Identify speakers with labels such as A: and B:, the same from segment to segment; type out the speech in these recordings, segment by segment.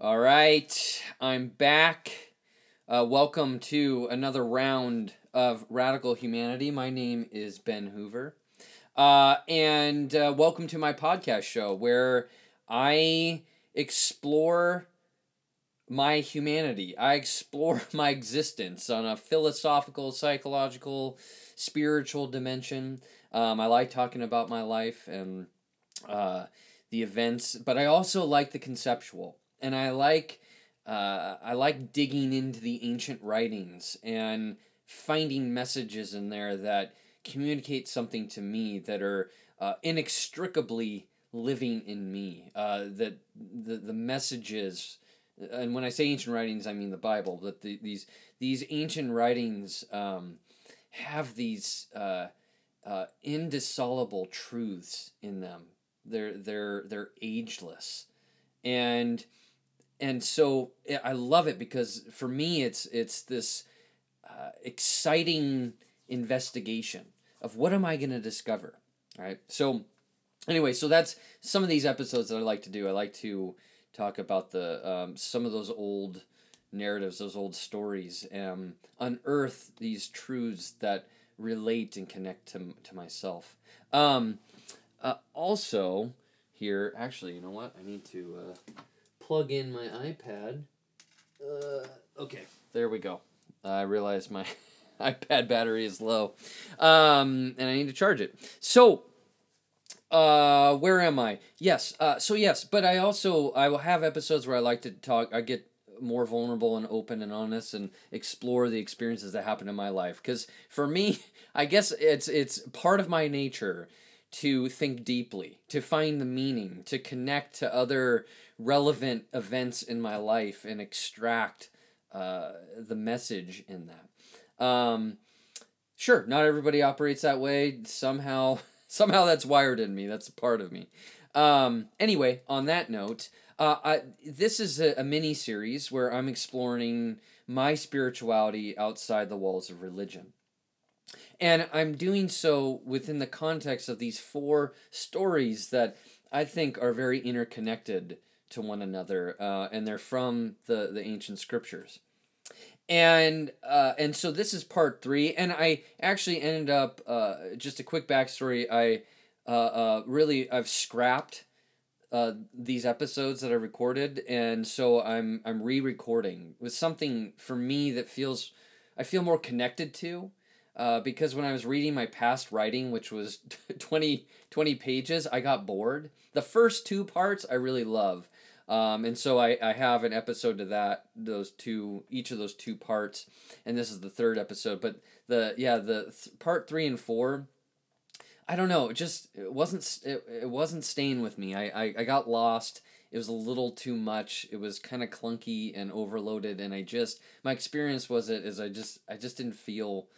A: All right, I'm back. Uh, welcome to another round of Radical Humanity. My name is Ben Hoover. Uh, and uh, welcome to my podcast show where I explore my humanity. I explore my existence on a philosophical, psychological, spiritual dimension. Um, I like talking about my life and uh, the events, but I also like the conceptual, and I like uh, I like digging into the ancient writings and finding messages in there that communicate something to me that are uh, inextricably living in me. Uh, that the the messages, and when I say ancient writings, I mean the Bible. That the, these these ancient writings um, have these uh, uh, indissoluble truths in them. They're they're they're ageless, and and so I love it because for me it's it's this uh, exciting investigation of what am I going to discover, right? So anyway, so that's some of these episodes that I like to do. I like to talk about the um, some of those old narratives, those old stories, and unearth these truths that relate and connect to, to myself. Um, uh, also, here, actually, you know what? I need to uh, plug in my iPad. Uh, okay, there we go. I realize my iPad battery is low, um, and I need to charge it. So, uh, where am I? Yes. Uh, so yes, but I also I will have episodes where I like to talk. I get more vulnerable and open and honest and explore the experiences that happen in my life because for me i guess it's it's part of my nature to think deeply to find the meaning to connect to other relevant events in my life and extract uh, the message in that. Um, sure not everybody operates that way. Somehow somehow that's wired in me. That's a part of me. Um, anyway on that note uh, I, this is a, a mini series where I'm exploring my spirituality outside the walls of religion. And I'm doing so within the context of these four stories that I think are very interconnected to one another, uh, and they're from the, the ancient scriptures. And uh, and so this is part three, and I actually ended up uh, just a quick backstory. I uh, uh, really I've scrapped uh, these episodes that I recorded, and so I'm I'm re-recording with something for me that feels I feel more connected to. Uh, because when I was reading my past writing, which was 20, 20 pages, I got bored. The first two parts I really love. Um, and so I, I have an episode to that, those two, each of those two parts. And this is the third episode. But the, yeah, the th- part three and four, I don't know. It just it wasn't it, it wasn't staying with me. I, I I got lost. It was a little too much. It was kind of clunky and overloaded, and I just my experience was it is I just I just didn't feel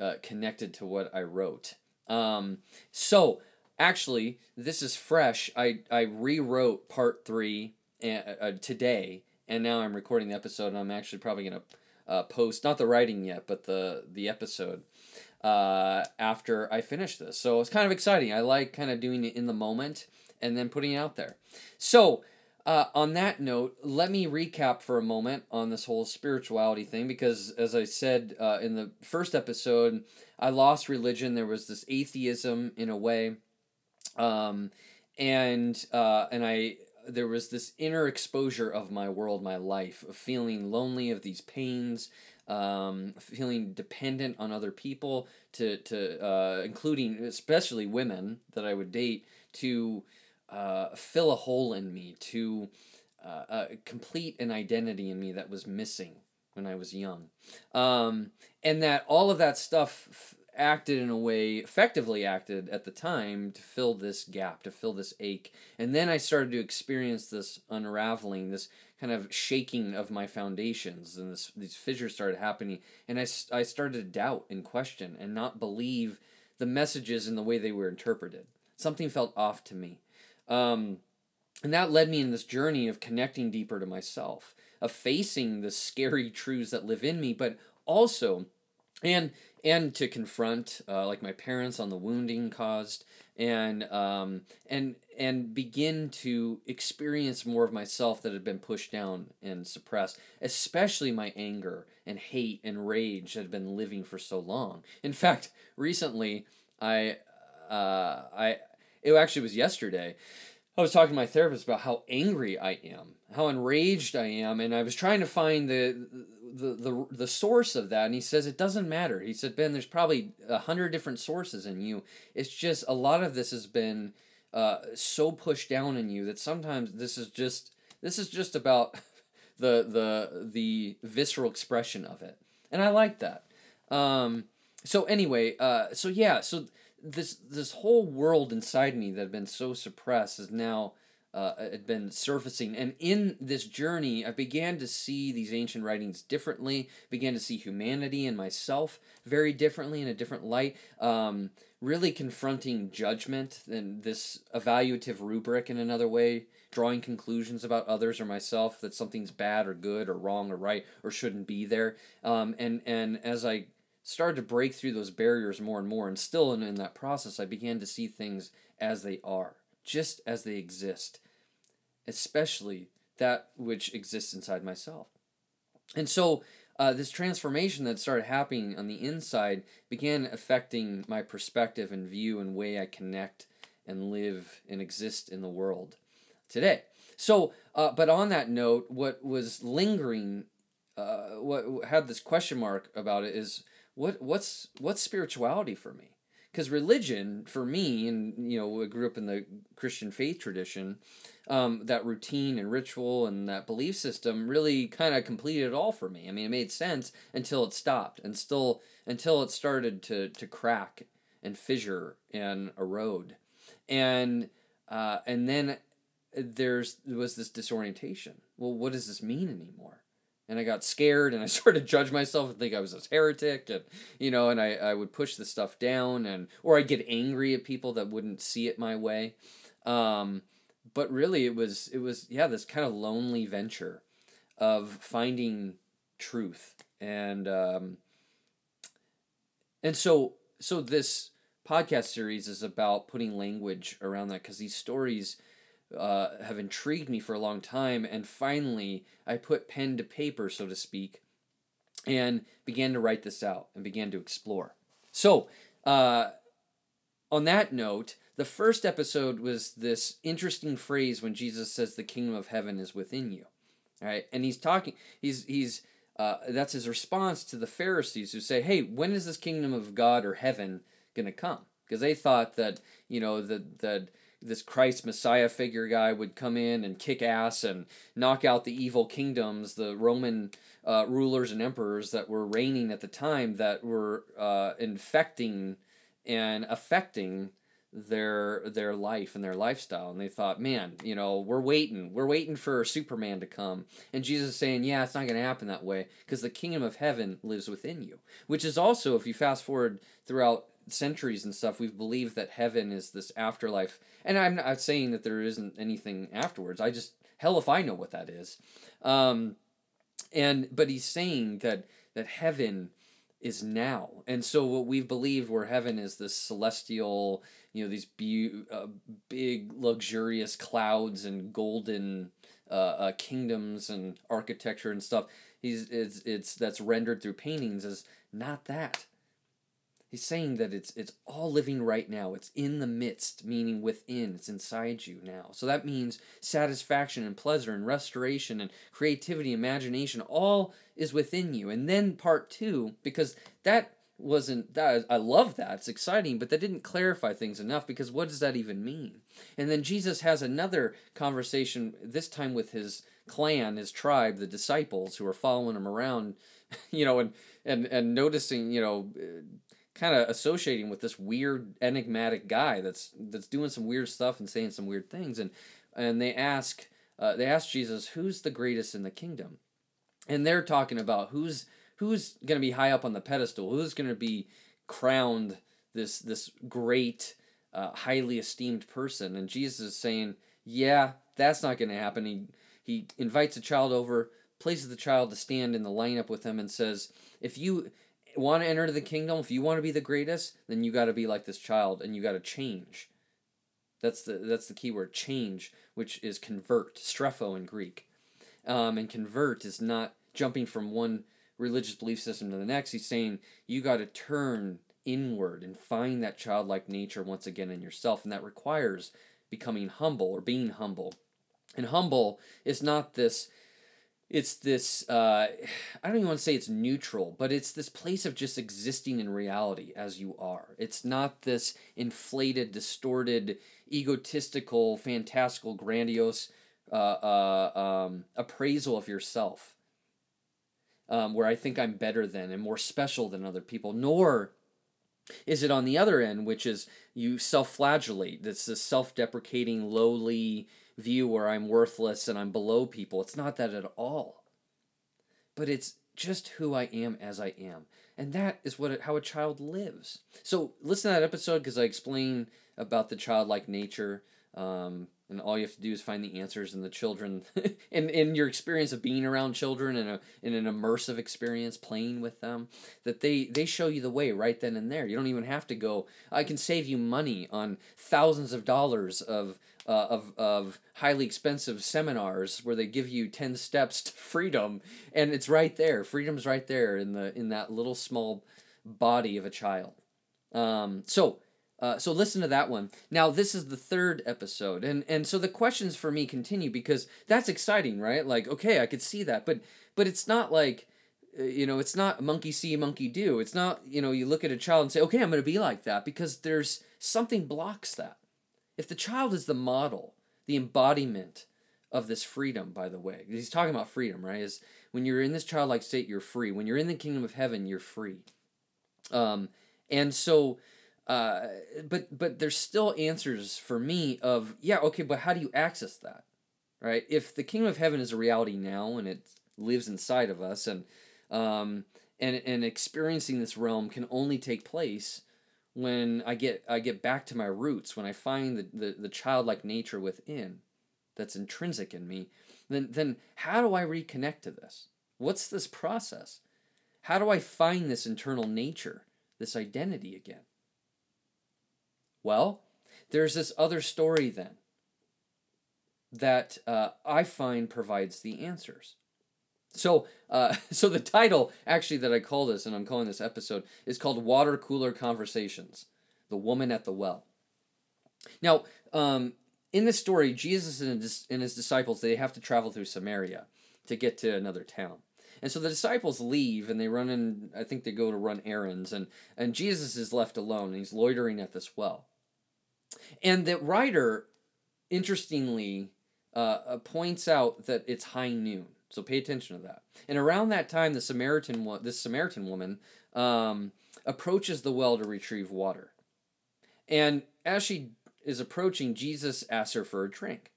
A: uh, connected to what I wrote. Um, so actually, this is fresh. I I rewrote part three uh, today, and now I'm recording the episode, and I'm actually probably gonna uh, post not the writing yet, but the the episode uh, after I finish this. So it's kind of exciting. I like kind of doing it in the moment and then putting it out there. So, uh, on that note, let me recap for a moment on this whole spirituality thing because, as I said uh, in the first episode, I lost religion. There was this atheism in a way, um, and uh, and I there was this inner exposure of my world, my life, of feeling lonely, of these pains, um, feeling dependent on other people, to to uh, including especially women that I would date to uh, fill a hole in me, to uh, uh, complete an identity in me that was missing when I was young, um, and that all of that stuff acted in a way effectively acted at the time to fill this gap to fill this ache. And then i started to experience this unraveling this kind of shaking of my foundations and this these fissures started happening. And I, I started to doubt and question and not believe the messages in the way they were interpreted. Something felt off to me. Um, and that led me in this journey of connecting deeper to myself of facing the scary truths that live in me but also and and to confront uh, like my parents on the wounding caused and um, and and begin to experience more of myself that had been pushed down and suppressed, especially my anger and hate and rage that had been living for so long. In fact, recently I uh, I it actually was yesterday. I was talking to my therapist about how angry I am, how enraged I am, and I was trying to find the the the, the source of that and he says it doesn't matter. He said ben there's probably a hundred different sources in you. It's just a lot of this has been uh, so pushed down in you that sometimes this is just this is just about the the the visceral expression of it. And i like that. Um, so anyway uh, so yeah so this this whole world inside me that had been so suppressed is now uh, had been surfacing. And in this journey, I began to see these ancient writings differently, began to see humanity and myself very differently in a different light, um, really confronting judgment and this evaluative rubric in another way, drawing conclusions about others or myself that something's bad or good or wrong or right or shouldn't be there. Um, and, and as I started to break through those barriers more and more, and still in, in that process, I began to see things as they are just as they exist, especially that which exists inside myself. And so, uh, this transformation that started happening on the inside began affecting my perspective and view and way I connect and live and exist in the world today. So, uh, but on that note, what was lingering, uh, what had this question mark about it is what what's what's spirituality for me? because religion for me and you know i grew up in the christian faith tradition um, that routine and ritual and that belief system really kind of completed it all for me. I mean it made sense until it stopped and still until it started to to crack and fissure and erode. And uh, and then there's there was this disorientation. Well what does this mean anymore and I got scared and I started to judge myself and think I was a heretic and you know and I, I would push the stuff down and or I'd get angry at people that wouldn't see it my way. Um, but really it was it was yeah this kind of lonely venture of finding truth and um, and so so this podcast series is about putting language around that because these stories uh, have intrigued me for a long time. And finally, I put pen to paper, so to speak, and began to write this out and began to explore. So, uh, on that note, the first episode was this interesting phrase when Jesus says, "The kingdom of heaven is within you." All right, and he's talking. He's he's uh, that's his response to the Pharisees who say, "Hey, when is this kingdom of God or heaven going to come?" Because they thought that you know that that this Christ Messiah figure guy would come in and kick ass and knock out the evil kingdoms, the Roman uh, rulers and emperors that were reigning at the time that were uh, infecting and affecting their their life and their lifestyle. And they thought man you know we're waiting. We're waiting for superman to come. And jesus is saying yeah it's not going to happen that way because the kingdom of heaven lives within you which is also if you fast forward throughout centuries and stuff, we've believed that heaven is this afterlife. And I'm not saying that there isn't anything afterwards. I just hell if I know what that is. Um, and but he's saying that that heaven is now. And so what we've believed where heaven is this celestial, you know, these be- uh, big luxurious clouds and golden uh, uh, kingdoms and architecture and stuff. He's it's it's that's rendered through paintings is not that. He's saying that it's it's all living right now. It's in the midst, meaning within. It's inside you now. So that means satisfaction and pleasure and restoration and creativity, imagination, all is within you. And then part two, because that wasn't that I love that. It's exciting, but that didn't clarify things enough because what does that even mean? And then Jesus has another conversation this time with his clan, his tribe, the disciples who are following him around, you know, and and and noticing, you know, kind of associating with this weird enigmatic guy that's that's doing some weird stuff and saying some weird things and and they ask uh, they ask Jesus who's the greatest in the kingdom? And they're talking about who's who's going to be high up on the pedestal who's going to be crowned this this great uh, highly esteemed person. And Jesus is saying yeah that's not going to happen. He he invites a child over places the child to stand in the lineup with him and says if you want to enter the kingdom, if you want to be the greatest, then you got to be like this child and you got to change. That's the that's the key word change, which is convert, strepho in Greek. Um, and convert is not jumping from one religious belief system to the next. He's saying you got to turn inward and find that childlike nature once again in yourself, and that requires becoming humble or being humble. And humble is not this it's this uh, i don't even want to say it's neutral but it's this place of just existing in reality as you are. It's not this inflated distorted egotistical fantastical grandiose uh, uh, um, appraisal of yourself um, where i think i'm better than and more special than other people nor is it on the other end which is you self-flagellate. That's this self-deprecating lowly view where I'm worthless and I'm below people. It's not that at all. But it's just who I am as I am. And that is what how a child lives. So listen to that episode because I explain about the childlike nature. Um, and all you have to do is find the answers in the children in, in your experience of being around children and a in an immersive experience playing with them that they they show you the way right then and there you don't even have to go i can save you money on thousands of dollars of uh, of, of highly expensive seminars where they give you 10 steps to freedom and it's right there freedom's right there in the in that little small body of a child um, so uh, so listen to that one. Now this is the third episode, and and so the questions for me continue because that's exciting, right? Like, okay, I could see that, but but it's not like, uh, you know, it's not monkey see, monkey do. It's not, you know, you look at a child and say, okay, I'm going to be like that because there's something blocks that. If the child is the model, the embodiment of this freedom, by the way, he's talking about freedom, right? Is when you're in this childlike state, you're free. When you're in the kingdom of heaven, you're free. Um, and so uh, but but there's still answers for me of yeah okay but how do you access that right if the kingdom of heaven is a reality now and it lives inside of us and um, and and experiencing this realm can only take place when I get I get back to my roots when I find the, the, the childlike nature within that's intrinsic in me then then how do I reconnect to this? What's this process? How do I find this internal nature this identity again? Well, there's this other story then that uh, I find provides the answers. So, uh, so the title actually that I call this, and I'm calling this episode, is called "Water Cooler Conversations: The Woman at the Well." Now, um, in this story, Jesus and his, and his disciples they have to travel through Samaria to get to another town. And so the disciples leave and they run in, I think they go to run errands, and, and Jesus is left alone and he's loitering at this well. And the writer, interestingly, uh, uh, points out that it's high noon. So pay attention to that. And around that time, the Samaritan this Samaritan woman um, approaches the well to retrieve water. And as she is approaching, Jesus asks her for a drink.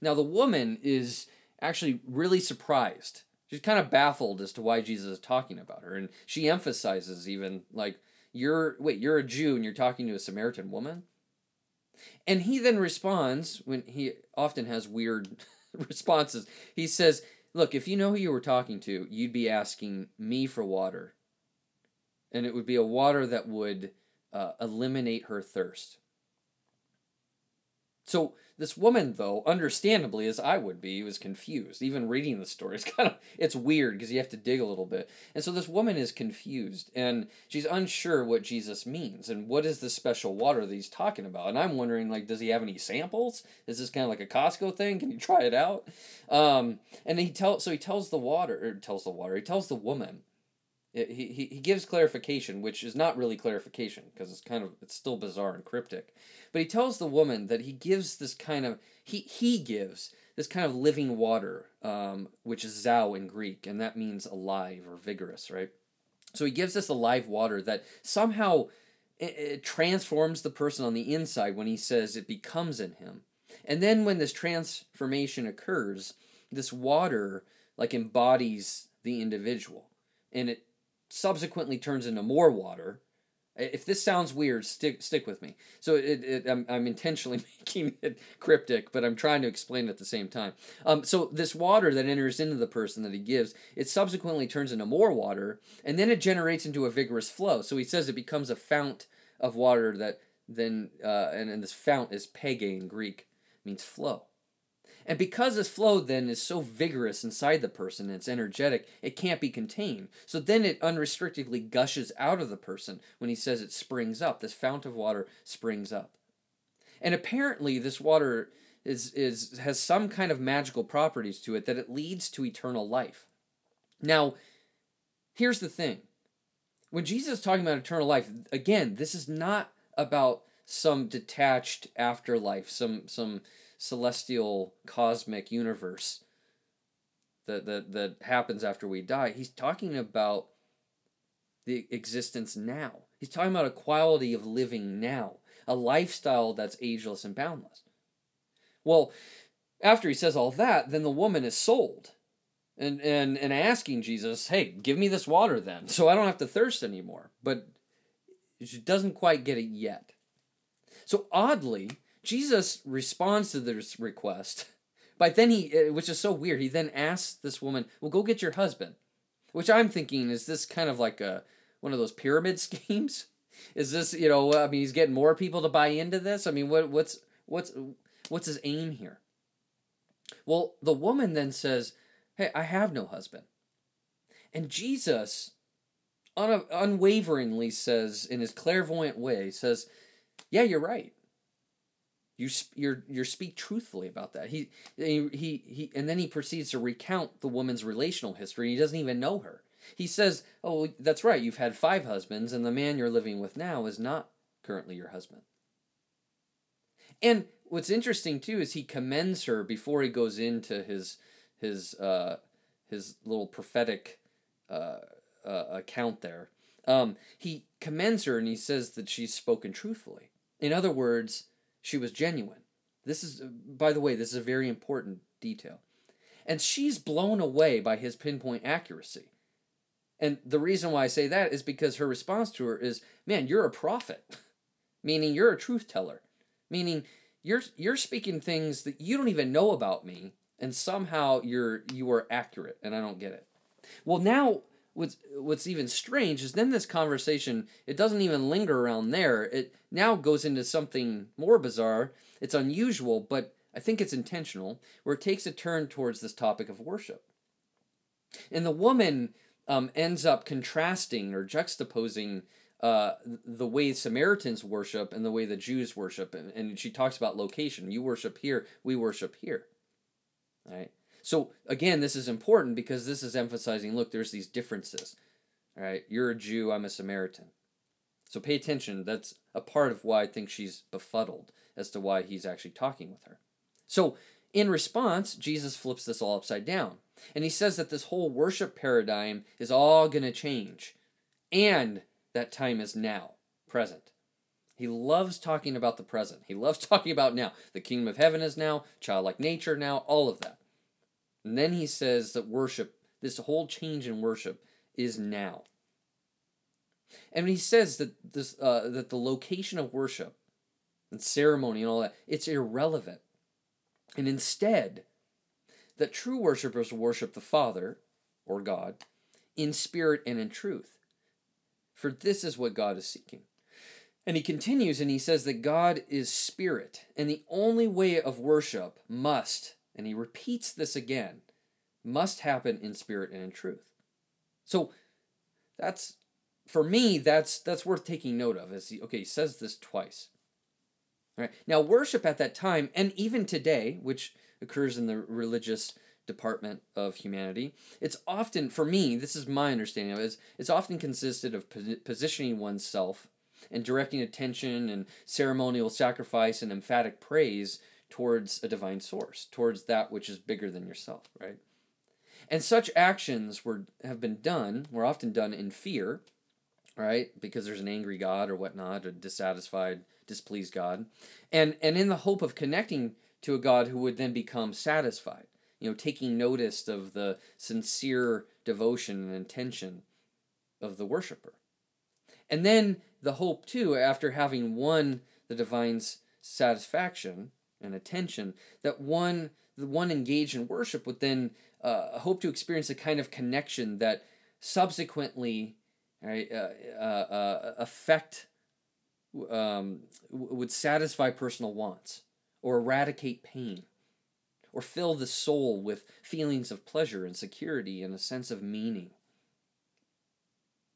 A: Now the woman is actually really surprised. She's kind of baffled as to why Jesus is talking about her, and she emphasizes even like, "You're wait, you're a Jew and you're talking to a Samaritan woman." And he then responds when he often has weird responses. He says, Look, if you know who you were talking to, you'd be asking me for water. And it would be a water that would uh, eliminate her thirst. So this woman, though, understandably, as I would be, was confused. Even reading the story, it's kind of it's weird because you have to dig a little bit. And so this woman is confused and she's unsure what Jesus means and what is this special water that he's talking about. And I'm wondering, like, does he have any samples? Is this kind of like a Costco thing? Can you try it out? Um, and he tells so he tells the water or tells the water he tells the woman he, he, gives clarification, which is not really clarification because it's kind of it's still bizarre and cryptic. But he tells the woman that he gives this kind of he he gives this kind of living water, um, which is zao in Greek, and that means alive or vigorous, right? So he gives this alive water that somehow it, it transforms the person on the inside when he says it becomes in him. And then when this transformation occurs, this water like embodies the individual and it subsequently turns into more water. If this sounds weird, stick stick with me. So it, it I'm, I'm intentionally making it cryptic, but I'm trying to explain it at the same time. Um, so this water that enters into the person that he gives, it subsequently turns into more water, and then it generates into a vigorous flow. So he says it becomes a fount of water that then uh, and, and this fount is pege in Greek, means flow. And because this flow then is so vigorous inside the person and it's energetic, it can't be contained. So then it unrestrictedly gushes out of the person when he says it springs up. This fount of water springs up. And apparently this water is, is has some kind of magical properties to it that it leads to eternal life. Now, here's the thing. When Jesus is talking about eternal life, again, this is not about some detached afterlife, some some celestial cosmic universe that, that, that happens after we die. He's talking about the existence now. He's talking about a quality of living now, a lifestyle that's ageless and boundless. Well, after he says all that, then the woman is sold and, and, and asking Jesus, hey, give me this water then, so I don't have to thirst anymore. But she doesn't quite get it yet. So oddly, Jesus responds to this request, but then he, uh, which is so weird, he then asks this woman, "Well, go get your husband," which I'm thinking is this kind of like a one of those pyramid schemes. Is this you know? I mean, he's getting more people to buy into this. I mean, what what's what's what's his aim here? Well, the woman then says, "Hey, I have no husband," and Jesus, un- unwaveringly says in his clairvoyant way, says, "Yeah, you're right." You you're you speak truthfully about that. He, he he and then he proceeds to recount the woman's relational history. He doesn't even know her. He says, "Oh, that's right. You've had five husbands, and the man you're living with now is not currently your husband." And what's interesting too is he commends her before he goes into his his uh, his little prophetic uh, uh, account there. Um, he commends her and he says that she's spoken truthfully. In other words, she was genuine. This is, by the way, this is a very important detail. And she's blown away by his pinpoint accuracy. And the reason why I say that is because her response to her is, "Man, you're a prophet." meaning you're a truth teller. Meaning you're you're speaking things that you don't even know about me and somehow you're you are accurate and I don't get it. Well, now what's what's even strange is then this conversation it doesn't even linger around there it now goes into something more bizarre it's unusual but i think it's intentional where it takes a turn towards this topic of worship and the woman um, ends up contrasting or juxtaposing uh, the way Samaritans worship and the way the Jews worship, and, and she talks about location. You worship here, we worship here. Right? So again, this is important because this is emphasizing look, there's these differences. All right, you're a Jew, I'm a Samaritan. So pay attention. That's a part of why I think she's befuddled as to why he's actually talking with her. So in response, Jesus flips this all upside down. And he says that this whole worship paradigm is all going to change. And that time is now, present. He loves talking about the present. He loves talking about now. The kingdom of heaven is now, childlike nature now, all of that. And then he says that worship, this whole change in worship, is now. And he says that this uh, that the location of worship and ceremony and all that, it's irrelevant. And instead, that true worshipers worship the Father, or God, in spirit and in truth. For this is what God is seeking. And he continues and he says that God is spirit, and the only way of worship must and he repeats this again, must happen in spirit and in truth. So that's for me, that's that's worth taking note of. As he okay, he says this twice. All right. Now worship at that time, and even today, which occurs in the religious department of humanity, it's often for me, this is my understanding of it, is it's often consisted of positioning oneself and directing attention and ceremonial sacrifice and emphatic praise towards a divine source, towards that which is bigger than yourself, right? And such actions were have been done, were often done in fear, right? Because there's an angry God or whatnot, a dissatisfied, displeased God. And and in the hope of connecting to a God who would then become satisfied, you know, taking notice of the sincere devotion and intention of the worshiper. And then the hope too, after having won the divine's satisfaction, and attention that one the one engaged in worship would then uh, hope to experience a kind of connection that subsequently right, uh, uh, uh affect um, would satisfy personal wants or eradicate pain or fill the soul with feelings of pleasure and security and a sense of meaning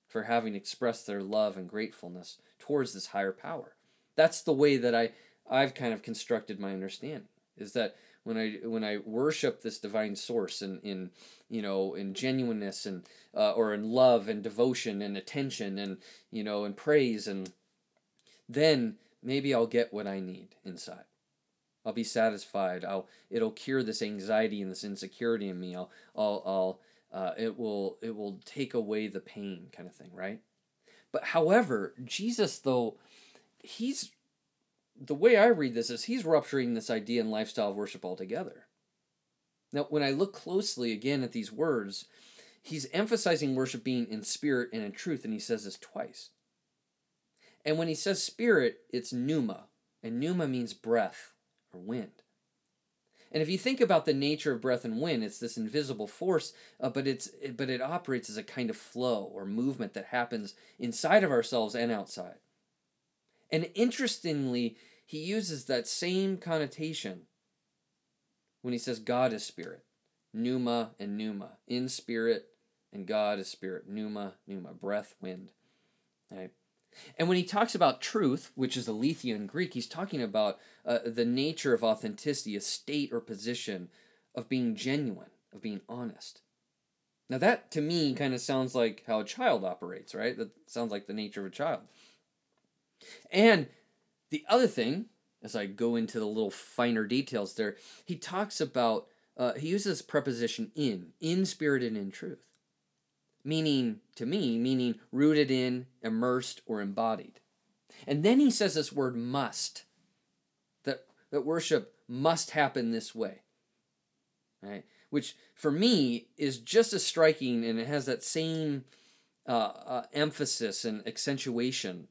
A: for having expressed their love and gratefulness towards this higher power. That's the way that I I've kind of constructed my understanding is that when I when I worship this divine source in in you know in genuineness and uh, or in love and devotion and attention and you know and praise and then maybe I'll get what I need inside. I'll be satisfied. I'll it'll cure this anxiety and this insecurity in me. I'll I'll I'll uh, it will it will take away the pain kind of thing, right? But however, Jesus though he's the way I read this is he's rupturing this idea and lifestyle of worship altogether. Now, when I look closely again at these words, he's emphasizing worship being in spirit and in truth, and he says this twice. And when he says spirit, it's pneuma, and pneuma means breath or wind. And if you think about the nature of breath and wind, it's this invisible force, uh, but it's but it operates as a kind of flow or movement that happens inside of ourselves and outside. And interestingly, he uses that same connotation when he says God is spirit, pneuma and pneuma, in spirit, and God is spirit, pneuma, pneuma, breath, wind. Right? And when he talks about truth, which is aletheia Greek, he's talking about uh, the nature of authenticity, a state or position of being genuine, of being honest. Now, that to me kind of sounds like how a child operates, right? That sounds like the nature of a child. And the other thing, as I go into the little finer details there, he talks about, uh, he uses preposition in, in spirit and in truth meaning to me, meaning rooted in, immersed, or embodied. And then he says this word must, that, that worship must happen this way. Right? Which for me is just as striking and it has that same uh, uh, emphasis and accentuation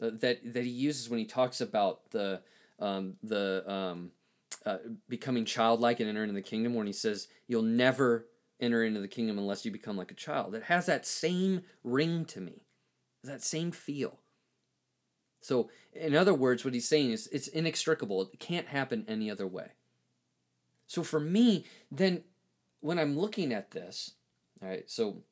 A: that, that he uses when he talks about the, um, the um, uh, becoming childlike and entering the kingdom when he says, You'll never enter into the kingdom unless you become like a child. It has that same ring to me, that same feel. So, in other words, what he's saying is it's inextricable. It can't happen any other way. So, for me, then when I'm looking at this, all right, so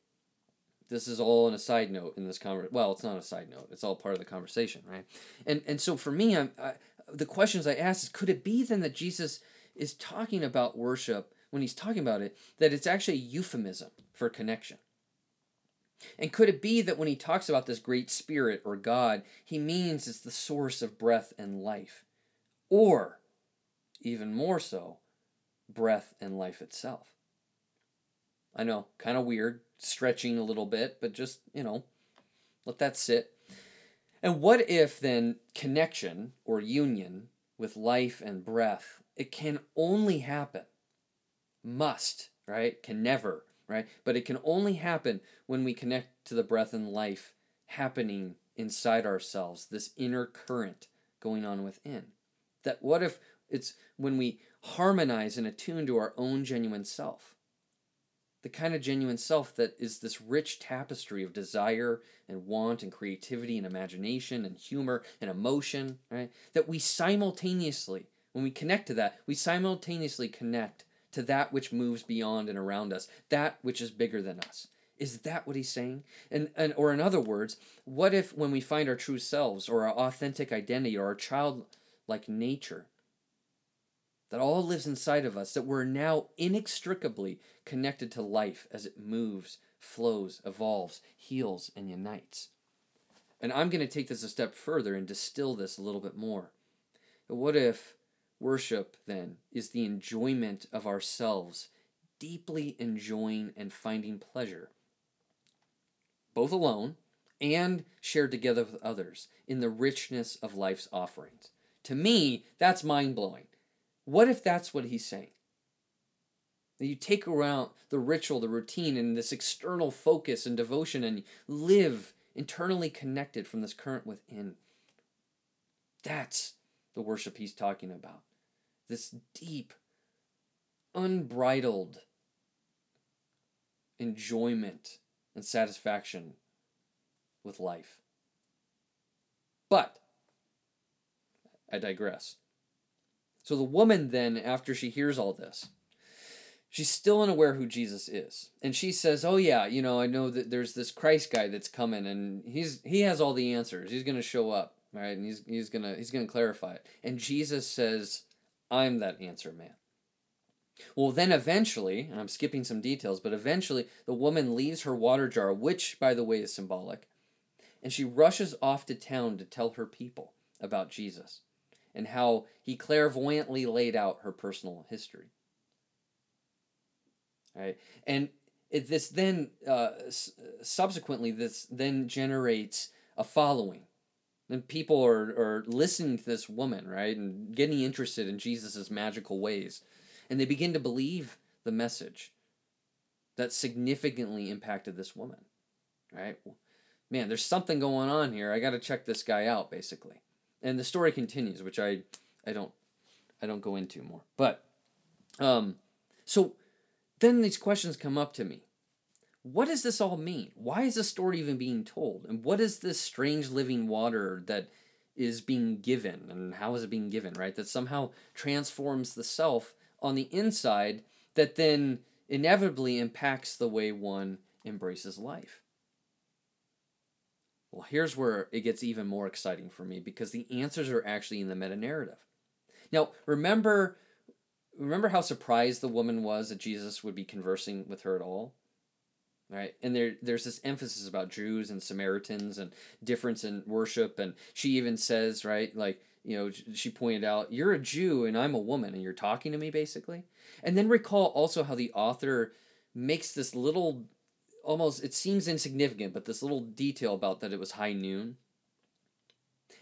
A: this is all on a side note in this conversation. Well, it's not a side note. It's all part of the conversation, right? And and so for me, I'm I, the questions I ask is: Could it be then that Jesus is talking about worship when he's talking about it that it's actually a euphemism for connection. And could it be that when he talks about this great spirit or God, he means it's the source of breath and life? Or, even more so, breath and life itself? I know, kind of weird, stretching a little bit, but just, you know, let that sit. And what if then connection or union with life and breath, it can only happen must, right? Can never, right? But it can only happen when we connect to the breath and life happening inside ourselves, this inner current going on within. That what if it's when we harmonize and attune to our own genuine self? The kind of genuine self that is this rich tapestry of desire and want and creativity and imagination and humor and emotion, right? That we simultaneously, when we connect to that, we simultaneously connect to that which moves beyond and around us, that which is bigger than us. Is that what he's saying? And, and or in other words, what if when we find our true selves or our authentic identity or our childlike nature, that all lives inside of us, that we're now inextricably connected to life as it moves, flows, evolves, heals, and unites. And I'm going to take this a step further and distill this a little bit more. What if Worship, then, is the enjoyment of ourselves, deeply enjoying and finding pleasure, both alone and shared together with others, in the richness of life's offerings. To me, that's mind blowing. What if that's what he's saying? That you take around the ritual, the routine, and this external focus and devotion and live internally connected from this current within. That's the worship he's talking about this deep, unbridled enjoyment and satisfaction with life. But I digress. So the woman then, after she hears all this, she's still unaware who Jesus is. And she says, "Oh yeah, you know, I know that there's this Christ guy that's coming and he's he has all the answers. He's going to show up, right? And he's he's going to he's going to clarify it." And Jesus says, "I'm that answer man." Well, then eventually, and I'm skipping some details, but eventually the woman leaves her water jar, which by the way is symbolic, and she rushes off to town to tell her people about Jesus and how he clairvoyantly laid out her personal history. Right? And it, this then, uh, subsequently, this then generates a following. And people are, are listening to this woman, right? And getting interested in Jesus' magical ways. And they begin to believe the message that significantly impacted this woman, right? Man, there's something going on here. I got to check this guy out, basically. And the story continues, which I, I don't, I don't go into more. But, um, so then these questions come up to me. What does this all mean? Why is this story even being told? And what is this strange living water that is being given? And how is it being given, right? That somehow transforms the self on the inside that then inevitably impacts the way one embraces life. Well, here's where it gets even more exciting for me because the answers are actually in the meta narrative. Now, remember remember how surprised the woman was that Jesus would be conversing with her at all? Right? And there there's this emphasis about Jews and Samaritans and difference in worship and she even says, right, like, you know, she pointed out, you're a Jew and I'm a woman and you're talking to me basically. And then recall also how the author makes this little almost it seems insignificant, but this little detail about that it was high noon.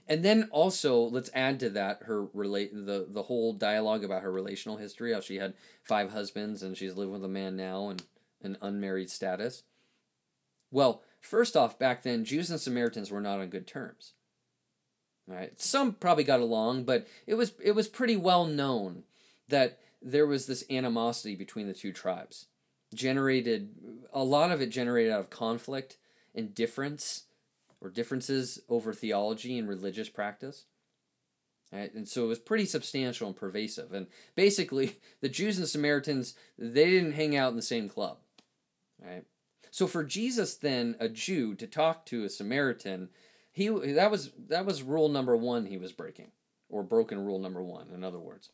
A: And then also let's add to that her relate the the whole dialogue about her relational history, how she had five husbands and she's living with a man now and an unmarried status. Well, first off, back then Jews and Samaritans were not on good terms. Right? Some probably got along, but it was it was pretty well known that there was this animosity between the two tribes generated a lot of it generated out of conflict and difference or differences over theology and religious practice. Right? And so it was pretty substantial and pervasive. And basically, the Jews and Samaritans, they didn't hang out in the same club. Right? So for Jesus then, a Jew, to talk to a Samaritan, he that was that was rule number one he was breaking. Or broken rule number one, in other words.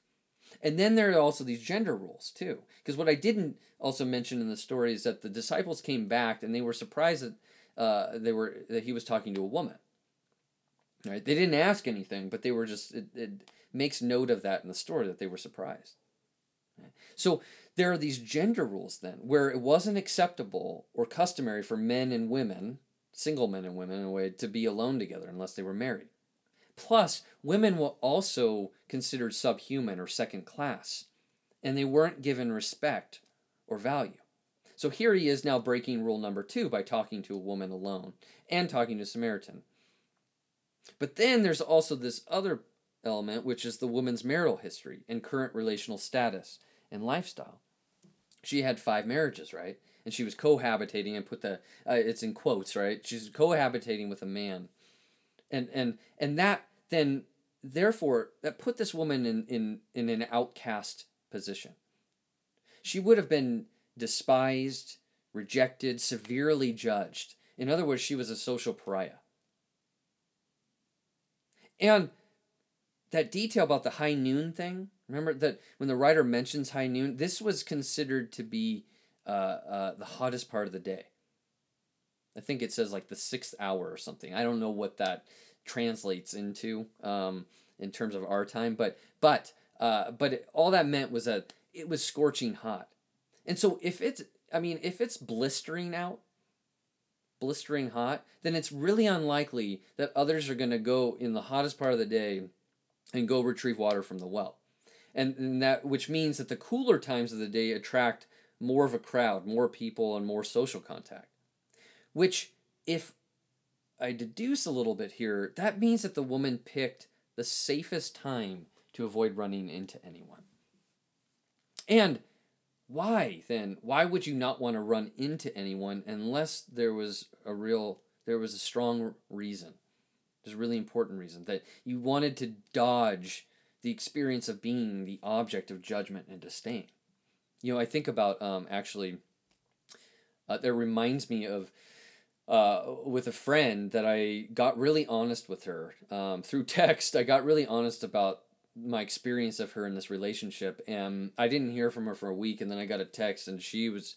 A: And then there are also these gender rules too. Because what I didn't also mention in the story is that the disciples came back and they were surprised that uh, they were that he was talking to a woman. Right? They didn't ask anything, but they were just it, it makes note of that in the story that they were surprised. So there are these gender rules then where it wasn't acceptable or customary for men and women, single men and women in a way, to be alone together unless they were married. Plus, women were also considered subhuman or second class, and they weren't given respect or value. So here he is now breaking rule number two by talking to a woman alone and talking to Samaritan. But then there's also this other element, which is the woman's marital history and current relational status and lifestyle. She had five marriages, right? And she was cohabitating and put the uh, it's in quotes, right? She's cohabitating with a man and and and that then therefore that put this woman in in in an outcast position. She would have been despised rejected severely judged. In other words she was a social pariah. And that detail about the high noon thing remember that when the writer mentions high noon this was considered to be uh, uh, the hottest part of the day. I think it says like the sixth hour or something. I don't know what that translates into um, in terms of our time, but but uh, but it, all that meant was that it was scorching hot, and so if it's I mean if it's blistering out, blistering hot, then it's really unlikely that others are going to go in the hottest part of the day and go retrieve water from the well, and, and that which means that the cooler times of the day attract more of a crowd, more people, and more social contact. Which, if I deduce a little bit here, that means that the woman picked the safest time to avoid running into anyone. And why then? Why would you not want to run into anyone unless there was a real, there was a strong reason? There's a really important reason that you wanted to dodge the experience of being the object of judgment and disdain. You know, I think about um, actually, uh, that reminds me of uh, with a friend that I got really honest with her um, through text. I got really honest about my experience of her in this relationship, and I didn't hear from her for a week, and then I got a text, and she was.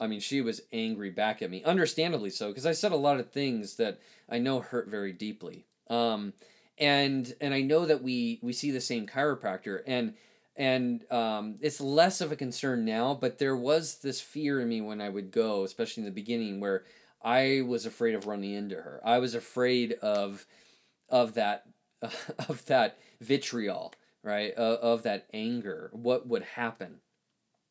A: I mean, she was angry back at me, understandably so, because I said a lot of things that I know hurt very deeply. Um, and and I know that we we see the same chiropractor, and and um, it's less of a concern now. But there was this fear in me when I would go, especially in the beginning, where I was afraid of running into her. I was afraid of of that of that vitriol, right? Of that anger. What would happen?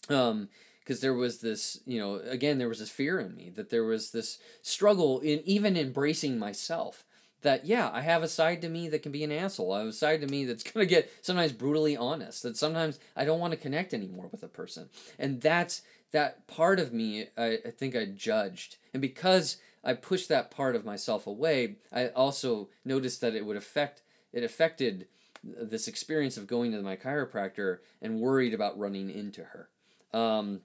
A: Um, because there was this, you know, again, there was this fear in me that there was this struggle in even embracing myself. That yeah, I have a side to me that can be an asshole. I have a side to me that's gonna get sometimes brutally honest. That sometimes I don't want to connect anymore with a person, and that's that part of me. I, I think I judged, and because I pushed that part of myself away, I also noticed that it would affect it affected this experience of going to my chiropractor and worried about running into her. Um,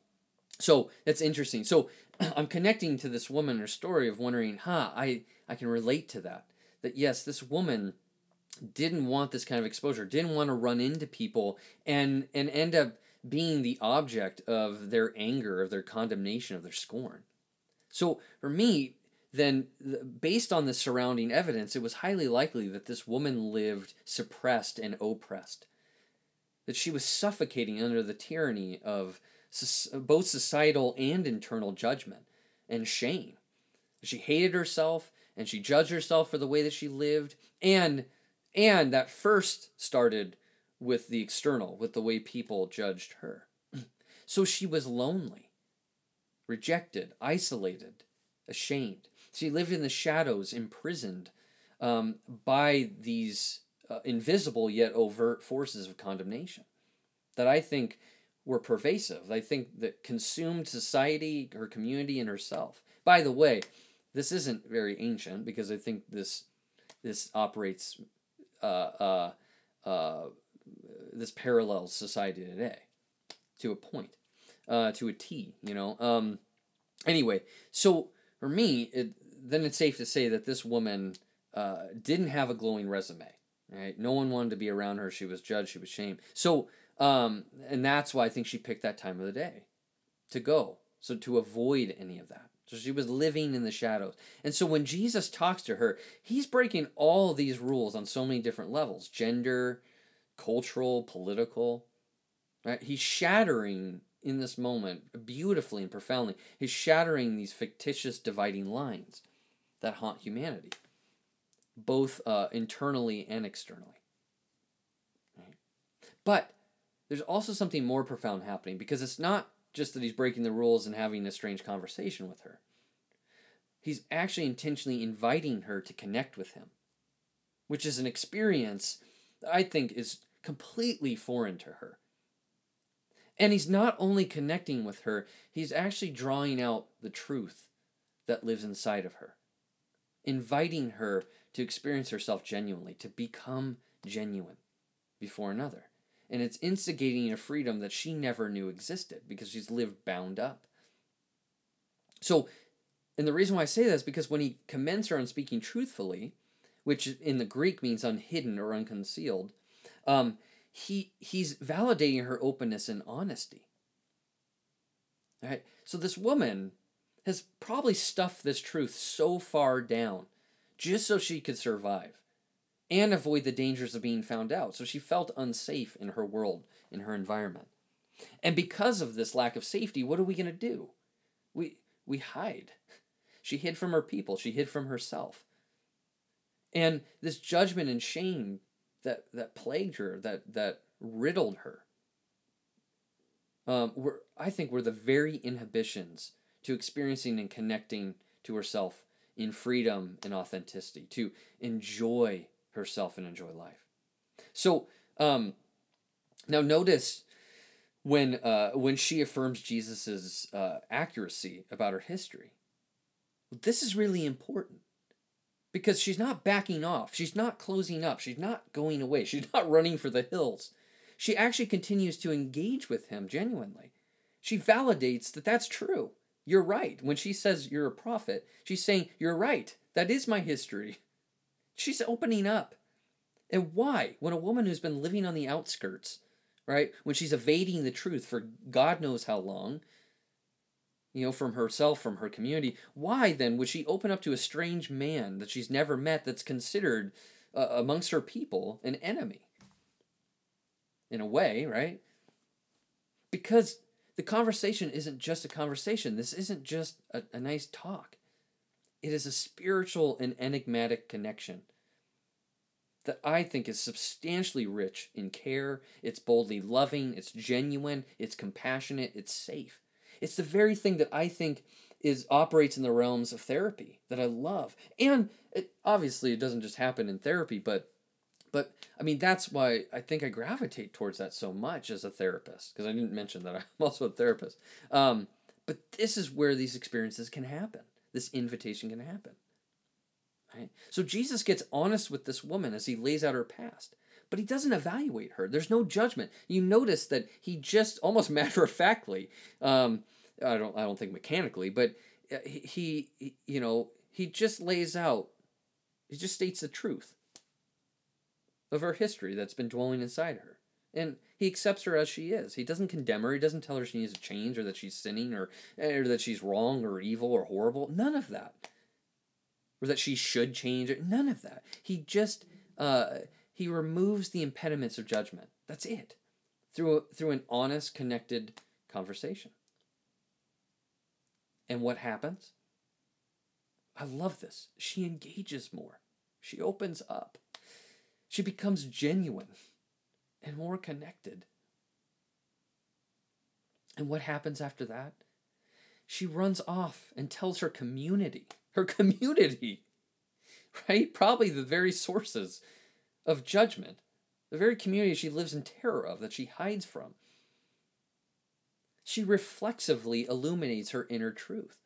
A: so that's interesting. So I'm connecting to this woman, her story of wondering, huh, I, I can relate to that. That yes, this woman didn't want this kind of exposure, didn't want to run into people and and end up being the object of their anger, of their condemnation, of their scorn. So for me, then based on the surrounding evidence, it was highly likely that this woman lived suppressed and oppressed. That she was suffocating under the tyranny of both societal and internal judgment and shame. She hated herself and she judged herself for the way that she lived and and that first started with the external, with the way people judged her. so she was lonely, rejected, isolated, ashamed. She lived in the shadows, imprisoned um, by these uh, invisible yet overt forces of condemnation that I think were pervasive. I think that consumed society, her community, and herself. By the way, this isn't very ancient because I think this this operates uh, uh, uh, this parallels society today to a point, uh, to a T. You know. Um, anyway, so for me, it, then it's safe to say that this woman uh, didn't have a glowing resume. Right? No one wanted to be around her. She was judged. She was shamed. So, um, and that's why I think she picked that time of the day to go. So to avoid any of that. So she was living in the shadows. And so when Jesus talks to her, he's breaking all these rules on so many different levels gender, cultural, political. Right? He's shattering in this moment beautifully and profoundly. He's shattering these fictitious dividing lines that haunt humanity, both uh, internally and externally. Right? But there's also something more profound happening because it's not just that he's breaking the rules and having a strange conversation with her. He's actually intentionally inviting her to connect with him, which is an experience I think is completely foreign to her. And he's not only connecting with her, he's actually drawing out the truth that lives inside of her inviting her to experience herself genuinely, to become genuine before another. And it's instigating a freedom that she never knew existed because she's lived bound up. So, and the reason why I say that is because when he commends her on speaking truthfully, which in the Greek means unhidden or unconcealed, um, he he's validating her openness and honesty. All right. So this woman has probably stuffed this truth so far down just so she could survive and avoid the dangers of being found out. So she felt unsafe in her world, in her environment. And because of this lack of safety, what are we going to do? We we hide. She hid from her people, she hid from herself. And this judgment and shame that that plagued her, that that riddled her, um, were I think were the very inhibitions to experiencing and connecting to herself in freedom and authenticity, to enjoy herself and enjoy life. So um, now notice when uh, when she affirms Jesus's uh, accuracy about her history. This is really important because she's not backing off. She's not closing up. She's not going away. She's not running for the hills. She actually continues to engage with him genuinely. She validates that that's true. You're right. When she says you're a prophet, she's saying, You're right. That is my history. She's opening up. And why? When a woman who's been living on the outskirts, right, when she's evading the truth for God knows how long, you know, from herself, from her community, why then would she open up to a strange man that she's never met that's considered uh, amongst her people an enemy? In a way, right? Because the conversation isn't just a conversation. This isn't just a, a nice talk. It is a spiritual and enigmatic connection that I think is substantially rich in care. It's boldly loving, it's genuine, it's compassionate, it's safe. It's the very thing that I think is operates in the realms of therapy that I love. And it, obviously it doesn't just happen in therapy, but but I mean that's why I think I gravitate towards that so much as a therapist because I didn't mention that I'm also a therapist. Um, but this is where these experiences can happen. This invitation can happen. Right? So Jesus gets honest with this woman as he lays out her past, but he doesn't evaluate her. There's no judgment. You notice that he just almost matter of factly, um, I don't I don't think mechanically, but uh, he, he you know he just lays out, he just states the truth of her history that's been dwelling inside her. And he accepts her as she is. He doesn't condemn her. He doesn't tell her she needs to change or that she's sinning or, or that she's wrong or evil or horrible. None of that or that she should change. None of that. He just uh, he removes the impediments of judgment. That's it. Through through an honest, connected conversation. And what happens? I love this. She engages more. She opens up. She becomes genuine and more connected. And what happens after that? She runs off and tells her community her community, right? Probably the very sources of judgment, the very community she lives in terror of, that she hides from. She reflexively illuminates her inner truth.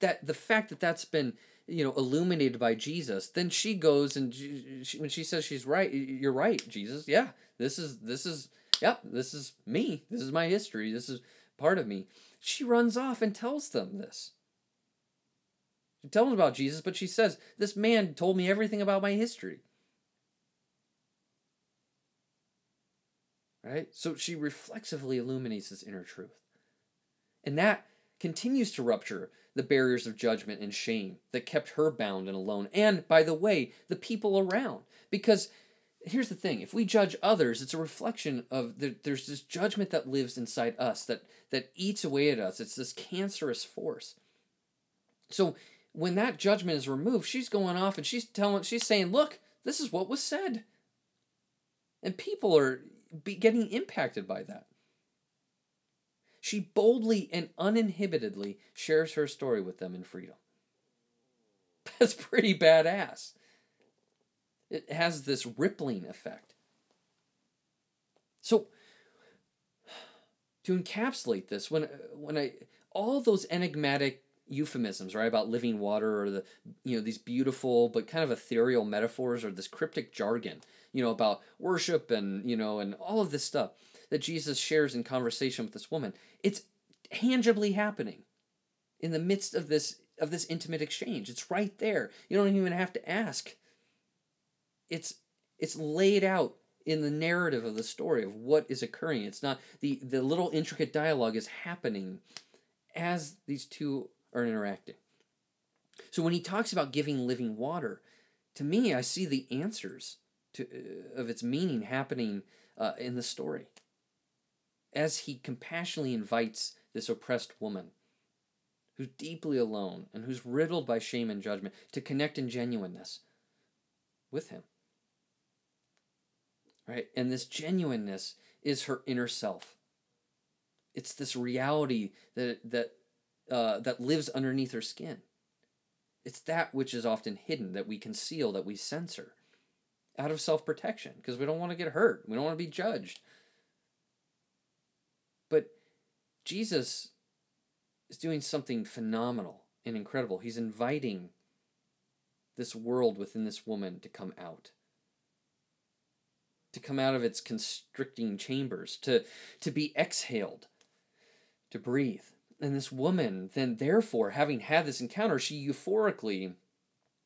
A: That the fact that that's been you know illuminated by Jesus, then she goes and she, when she says she's right, you're right, Jesus. Yeah, this is this is yep, this is me. This is my history. This is part of me. She runs off and tells them this. She tells them about Jesus, but she says, This man told me everything about my history. Right? So she reflexively illuminates this inner truth. And that continues to rupture the barriers of judgment and shame that kept her bound and alone. And, by the way, the people around. Because here's the thing if we judge others, it's a reflection of the, there's this judgment that lives inside us that, that eats away at us. It's this cancerous force. So when that judgment is removed, she's going off and she's telling, she's saying, look, this is what was said. And people are be getting impacted by that. She boldly and uninhibitedly shares her story with them in freedom. That's pretty badass. It has this rippling effect. So, to encapsulate this, when when I all those enigmatic euphemisms, right, about living water or the you know these beautiful but kind of ethereal metaphors or this cryptic jargon, you know, about worship and you know and all of this stuff that Jesus shares in conversation with this woman. It's tangibly happening in the midst of this of this intimate exchange. It's right there. You don't even have to ask. It's it's laid out in the narrative of the story of what is occurring. It's not the the little intricate dialogue is happening as these two are interacting. So when he talks about giving living water, to me, I see the answers to, uh, of its meaning happening uh, in the story. As he compassionately invites this oppressed woman, who's deeply alone and who's riddled by shame and judgment, to connect in genuineness with him. Right? And this genuineness is her inner self. It's this reality that, that uh, that lives underneath her skin. It's that which is often hidden, that we conceal, that we censor out of self protection because we don't want to get hurt. We don't want to be judged. But Jesus is doing something phenomenal and incredible. He's inviting this world within this woman to come out to come out of its constricting chambers to to be exhaled to breathe and this woman then therefore having had this encounter she euphorically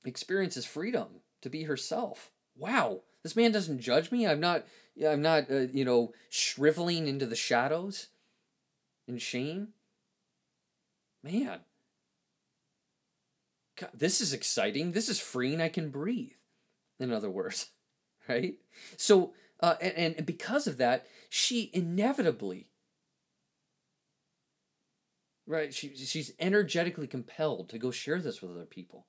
A: experiences freedom to be herself wow this man doesn't judge me i'm not i'm not uh, you know shriveling into the shadows in shame man God, this is exciting. This is freeing. I can breathe. In other words, right? So, uh, and, and because of that, she inevitably, right? She, she's energetically compelled to go share this with other people.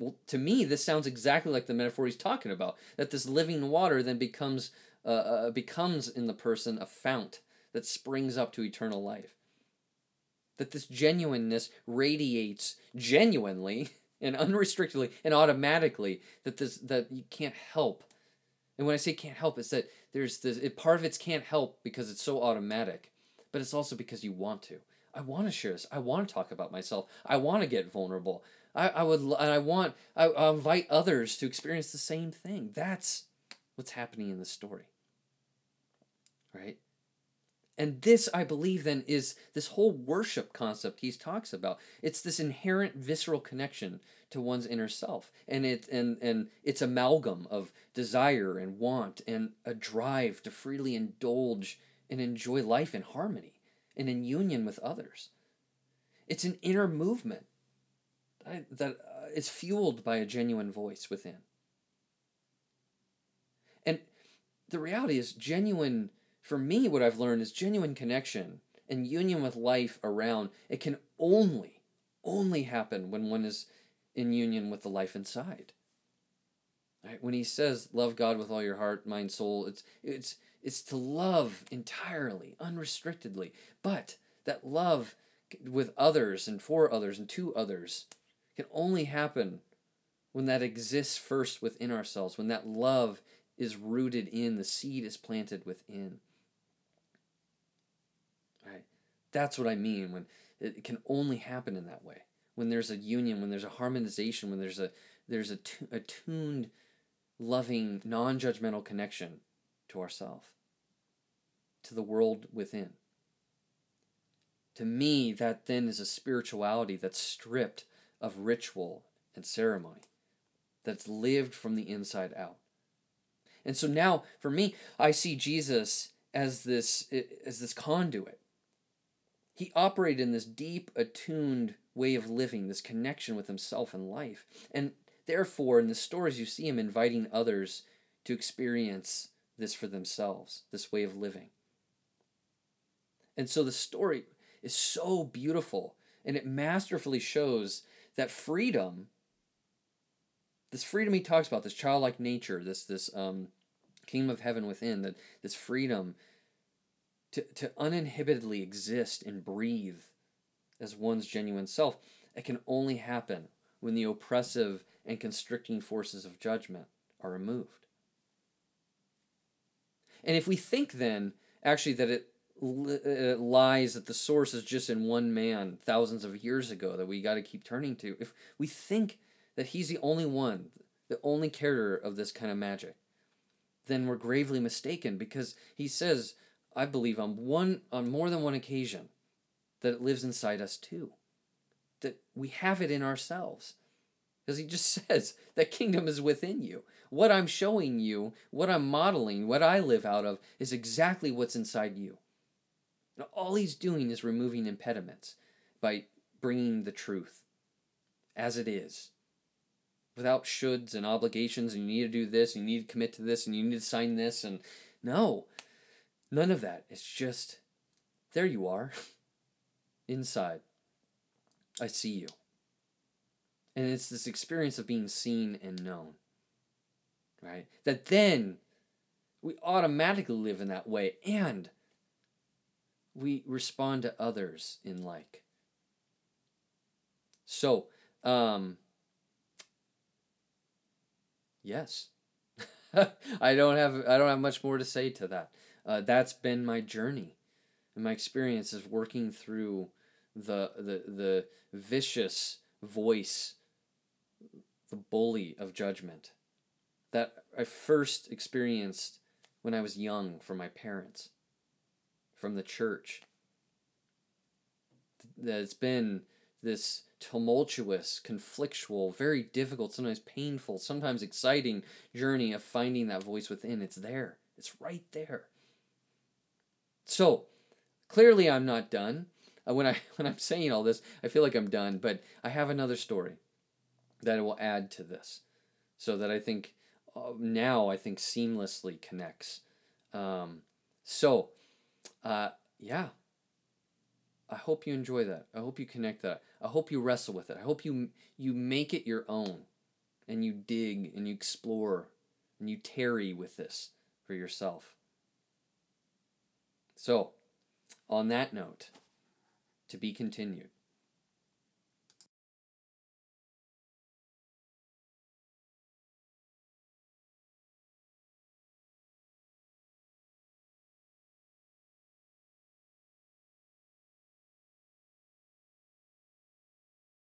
A: Well, to me, this sounds exactly like the metaphor he's talking about. That this living water then becomes uh, uh, becomes in the person a fount that springs up to eternal life. That this genuineness radiates genuinely and unrestrictedly and automatically that this that you can't help. And when i say can't help it's that there's this it, part of it can't help because it's so automatic but it's also because you want to. I want to share this. I want to talk about myself. I want to get vulnerable i, I would and i want I, I invite others to experience the same thing that's what's happening in the story right and this, I believe, then is this whole worship concept he talks about. It's this inherent visceral connection to one's inner self, and it and and its amalgam of desire and want and a drive to freely indulge and enjoy life in harmony and in union with others. It's an inner movement that uh, fueled by a genuine voice within. And the reality is, genuine for me, what I've learned is genuine connection and union with life around. It can only, only happen when one is in union with the life inside. Right? When he says, "Love God with all your heart, mind, soul," it's it's it's to love entirely, unrestrictedly. But that love with others and for others and to others can only happen when that exists first within ourselves, when that love is rooted in, the seed is planted within. That's what I mean when it can only happen in that way. When there's a union, when there's a harmonization, when there's a there's a attuned, loving, non-judgmental connection to ourself, to the world within. To me, that then is a spirituality that's stripped of ritual and ceremony, that's lived from the inside out. And so now, for me, I see Jesus as this as this conduit he operated in this deep, attuned way of living, this connection with himself and life. And therefore, in the stories, you see him inviting others to experience this for themselves, this way of living. And so the story is so beautiful and it masterfully shows that freedom, this freedom he talks about, this childlike nature, this this um, kingdom of heaven within, that this freedom to, to uninhibitedly exist and breathe as one's genuine self, it can only happen when the oppressive and constricting forces of judgment are removed. And if we think then, actually, that it, it uh, uh, lies that the source is just in one man thousands of years ago that we got to keep turning to, if we think that he's the only one, the only carrier of this kind of magic, then we're gravely mistaken because he says I believe on one on more than one occasion that it lives inside us too. That we have it in ourselves. Because he just says that kingdom is within you. What I'm showing you, what I'm modeling, what I live out of is exactly what's inside you. And all he's doing is removing impediments by bringing the truth as it is without shoulds and obligations and you need to do this and you need to commit to this and you need to sign this and no None of that. It's just, there you are, inside. I see you. And it's this experience of being seen and known, right? That then we automatically live in that way and we respond to others in like. So, um, yes. I don't have I don't have much more to say to that uh, that's been my journey and my experience is working through the the the vicious voice the bully of judgment that I first experienced when I was young from my parents, from the church. That it's been this tumultuous, conflictual, very difficult, sometimes painful, sometimes exciting journey of finding that voice within. It's there, it's right there. So, clearly, I'm not done. Uh, when I when I'm saying all this, I feel like I'm done, but I have another story that will add to this, so that I think uh, now I think seamlessly connects. Um, so, uh, yeah. I hope you enjoy that. I hope you connect that. I hope you wrestle with it. I hope you you make it your own, and you dig and you explore, and you tarry with this for yourself. So, on that note, to be continued.